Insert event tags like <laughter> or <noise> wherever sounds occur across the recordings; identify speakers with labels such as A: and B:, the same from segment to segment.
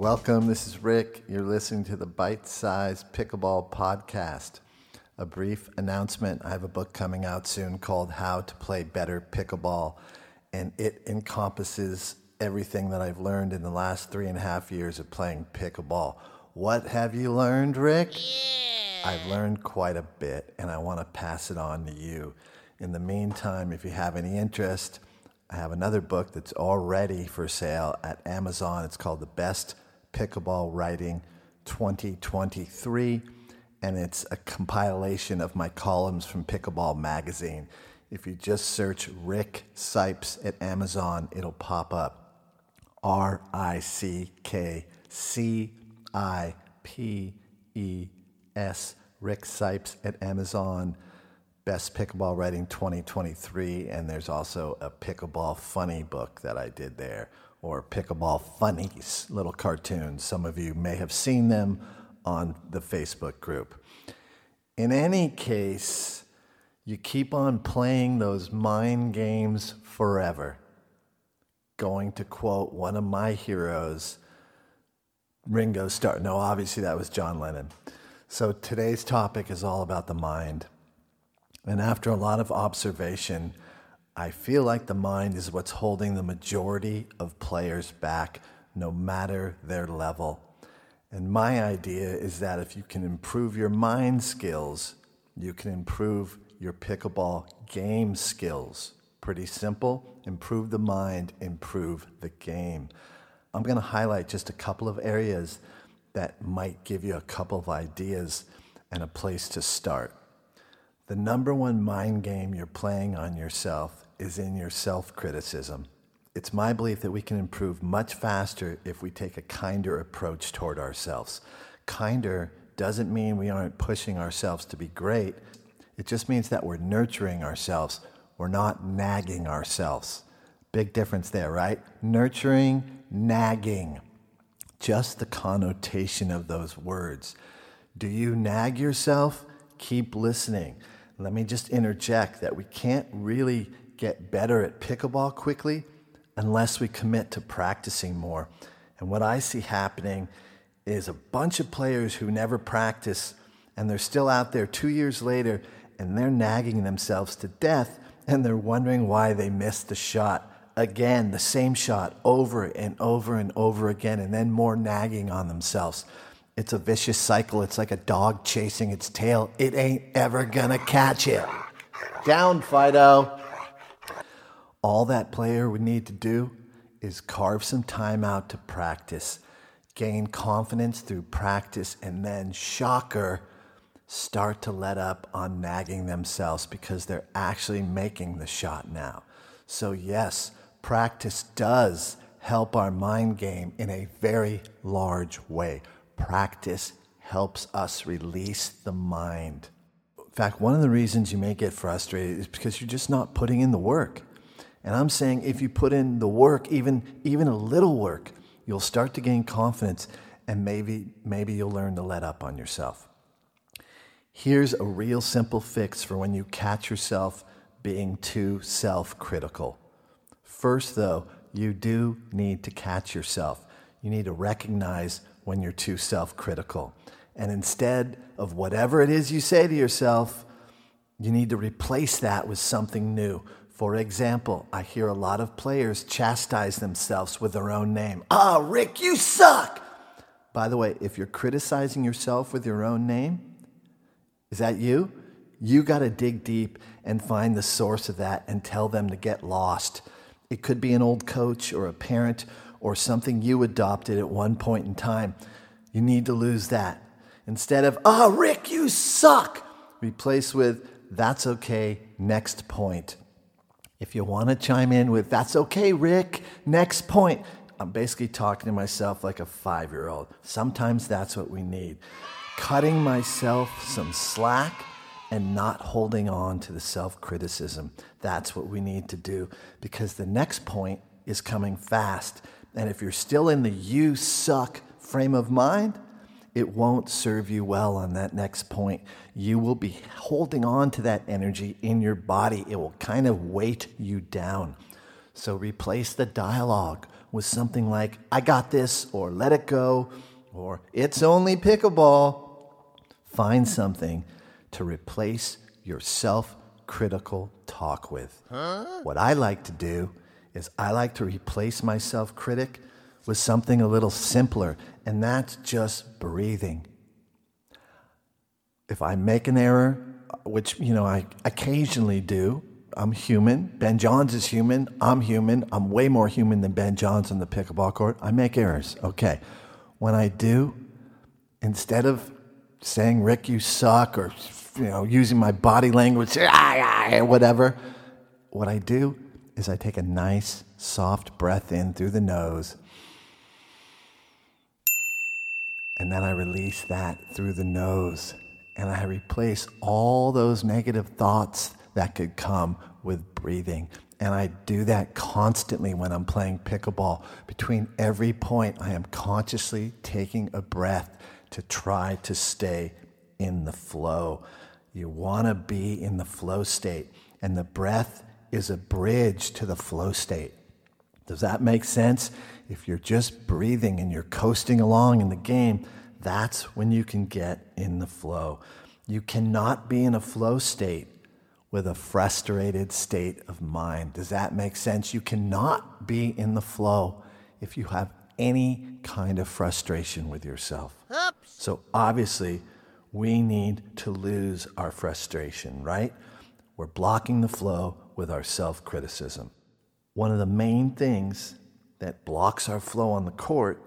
A: Welcome. This is Rick. You're listening to the Bite Size Pickleball Podcast. A brief announcement I have a book coming out soon called How to Play Better Pickleball, and it encompasses everything that I've learned in the last three and a half years of playing pickleball. What have you learned, Rick? I've learned quite a bit, and I want to pass it on to you. In the meantime, if you have any interest, I have another book that's already for sale at Amazon. It's called The Best Pickleball Writing 2023, and it's a compilation of my columns from Pickleball Magazine. If you just search Rick Cipes at Amazon, it'll pop up. R I C K C I P E S, Rick Cipes at Amazon. Best Pickleball Writing 2023, and there's also a Pickleball Funny book that I did there, or Pickleball Funnies, little cartoons. Some of you may have seen them on the Facebook group. In any case, you keep on playing those mind games forever. Going to quote one of my heroes, Ringo Starr. No, obviously that was John Lennon. So today's topic is all about the mind. And after a lot of observation, I feel like the mind is what's holding the majority of players back, no matter their level. And my idea is that if you can improve your mind skills, you can improve your pickleball game skills. Pretty simple. Improve the mind, improve the game. I'm going to highlight just a couple of areas that might give you a couple of ideas and a place to start. The number one mind game you're playing on yourself is in your self criticism. It's my belief that we can improve much faster if we take a kinder approach toward ourselves. Kinder doesn't mean we aren't pushing ourselves to be great, it just means that we're nurturing ourselves. We're not nagging ourselves. Big difference there, right? Nurturing, nagging. Just the connotation of those words. Do you nag yourself? Keep listening. Let me just interject that we can't really get better at pickleball quickly unless we commit to practicing more. And what I see happening is a bunch of players who never practice and they're still out there two years later and they're nagging themselves to death and they're wondering why they missed the shot again, the same shot over and over and over again, and then more nagging on themselves. It's a vicious cycle. It's like a dog chasing its tail. It ain't ever gonna catch it. Down, Fido. All that player would need to do is carve some time out to practice, gain confidence through practice, and then, shocker, start to let up on nagging themselves because they're actually making the shot now. So, yes, practice does help our mind game in a very large way. Practice helps us release the mind. In fact, one of the reasons you may get frustrated is because you're just not putting in the work. And I'm saying if you put in the work, even, even a little work, you'll start to gain confidence and maybe, maybe you'll learn to let up on yourself. Here's a real simple fix for when you catch yourself being too self critical. First, though, you do need to catch yourself. You need to recognize when you're too self critical. And instead of whatever it is you say to yourself, you need to replace that with something new. For example, I hear a lot of players chastise themselves with their own name. Ah, Rick, you suck! By the way, if you're criticizing yourself with your own name, is that you? You got to dig deep and find the source of that and tell them to get lost. It could be an old coach or a parent or something you adopted at one point in time. You need to lose that. Instead of, ah, Rick, you suck, replace with, that's okay, next point. If you want to chime in with, that's okay, Rick, next point, I'm basically talking to myself like a five year old. Sometimes that's what we need cutting myself some slack and not holding on to the self criticism. That's what we need to do because the next point is coming fast. And if you're still in the you suck frame of mind, it won't serve you well on that next point. You will be holding on to that energy in your body, it will kind of weight you down. So replace the dialogue with something like, I got this, or let it go, or it's only pickleball. Find something to replace your self critical talk with. What I like to do is I like to replace my self critic with something a little simpler, and that's just breathing. If I make an error, which you know I occasionally do, I'm human. Ben Johns is human. I'm human. I'm way more human than Ben Johns on the pickleball court. I make errors. Okay. When I do, instead of saying, Rick, you suck, or you know, using my body language, or whatever, what I do is I take a nice, soft breath in through the nose, and then I release that through the nose, and I replace all those negative thoughts that could come with breathing. And I do that constantly when I'm playing pickleball. Between every point, I am consciously taking a breath to try to stay in the flow. You want to be in the flow state, and the breath is a bridge to the flow state. Does that make sense? If you're just breathing and you're coasting along in the game, that's when you can get in the flow. You cannot be in a flow state with a frustrated state of mind. Does that make sense? You cannot be in the flow if you have any kind of frustration with yourself. Oops. So obviously, we need to lose our frustration, right? We're blocking the flow with our self criticism. One of the main things that blocks our flow on the court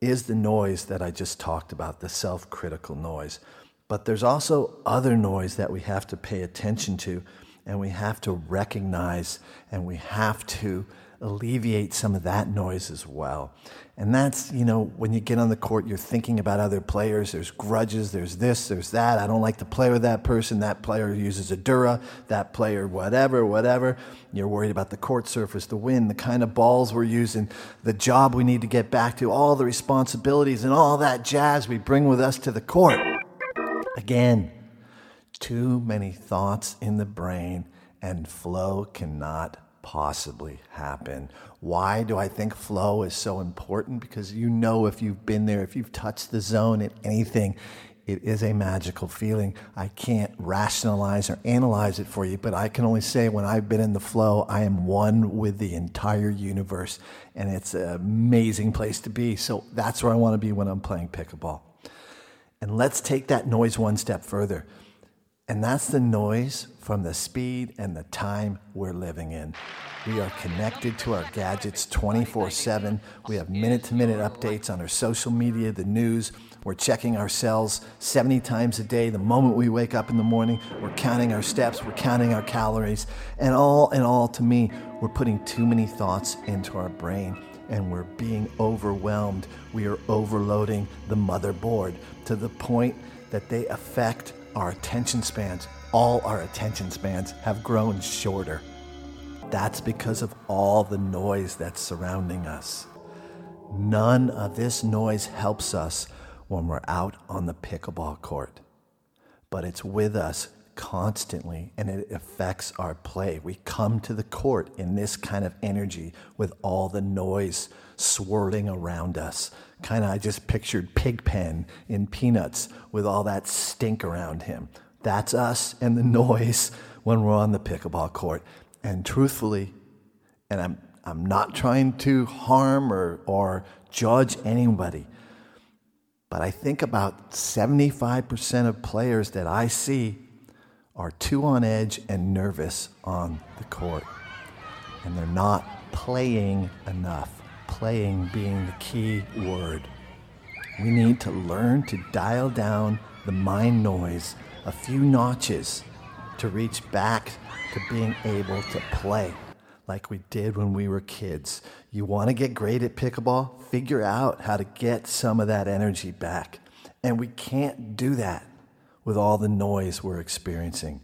A: is the noise that I just talked about, the self critical noise. But there's also other noise that we have to pay attention to, and we have to recognize, and we have to alleviate some of that noise as well. And that's, you know, when you get on the court, you're thinking about other players. There's grudges, there's this, there's that. I don't like to play with that person. That player uses a Dura, that player, whatever, whatever. You're worried about the court surface, the wind, the kind of balls we're using, the job we need to get back to, all the responsibilities, and all that jazz we bring with us to the court. Again, too many thoughts in the brain and flow cannot possibly happen. Why do I think flow is so important? Because you know if you've been there, if you've touched the zone at anything, it is a magical feeling. I can't rationalize or analyze it for you, but I can only say when I've been in the flow, I am one with the entire universe, and it's an amazing place to be. So that's where I want to be when I'm playing pickleball. And let's take that noise one step further. And that's the noise from the speed and the time we're living in. We are connected to our gadgets 24 7. We have minute to minute updates on our social media, the news. We're checking ourselves 70 times a day. The moment we wake up in the morning, we're counting our steps, we're counting our calories. And all in all, to me, we're putting too many thoughts into our brain and we're being overwhelmed. We are overloading the motherboard to the point that they affect our attention spans. All our attention spans have grown shorter. That's because of all the noise that's surrounding us. None of this noise helps us when we're out on the pickleball court, but it's with us constantly and it affects our play. We come to the court in this kind of energy with all the noise swirling around us. Kind of, I just pictured Pigpen in Peanuts with all that stink around him. That's us and the <laughs> noise when we're on the pickleball court. And truthfully, and I'm, I'm not trying to harm or, or judge anybody, but I think about 75% of players that I see are too on edge and nervous on the court. And they're not playing enough, playing being the key word. We need to learn to dial down the mind noise a few notches to reach back to being able to play like we did when we were kids. You want to get great at pickleball? Figure out how to get some of that energy back. And we can't do that with all the noise we're experiencing,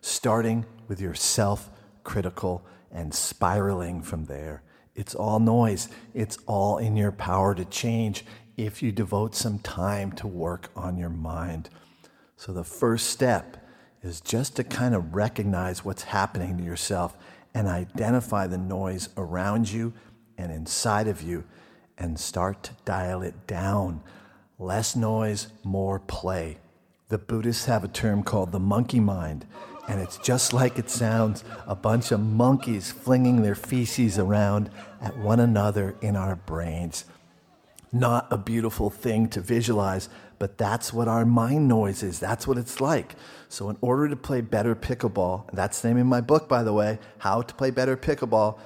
A: starting with your self critical and spiraling from there. It's all noise. It's all in your power to change if you devote some time to work on your mind. So, the first step is just to kind of recognize what's happening to yourself and identify the noise around you and inside of you and start to dial it down. Less noise, more play. The Buddhists have a term called the monkey mind, and it's just like it sounds a bunch of monkeys flinging their feces around at one another in our brains. Not a beautiful thing to visualize, but that's what our mind noise is. That's what it's like. So, in order to play better pickleball, that's the name of my book, by the way, How to Play Better Pickleball,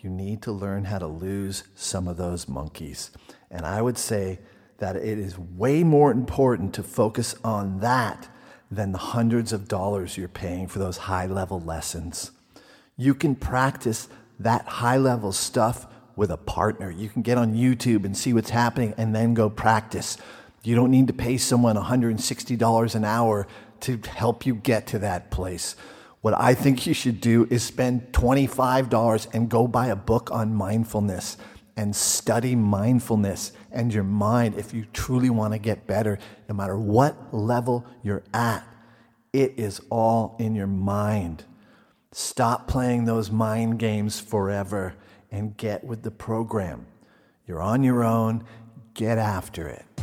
A: you need to learn how to lose some of those monkeys. And I would say that it is way more important to focus on that than the hundreds of dollars you're paying for those high level lessons. You can practice that high level stuff with a partner. You can get on YouTube and see what's happening and then go practice. You don't need to pay someone $160 an hour to help you get to that place. What I think you should do is spend $25 and go buy a book on mindfulness and study mindfulness and your mind if you truly want to get better, no matter what level you're at. It is all in your mind. Stop playing those mind games forever and get with the program. You're on your own, get after it.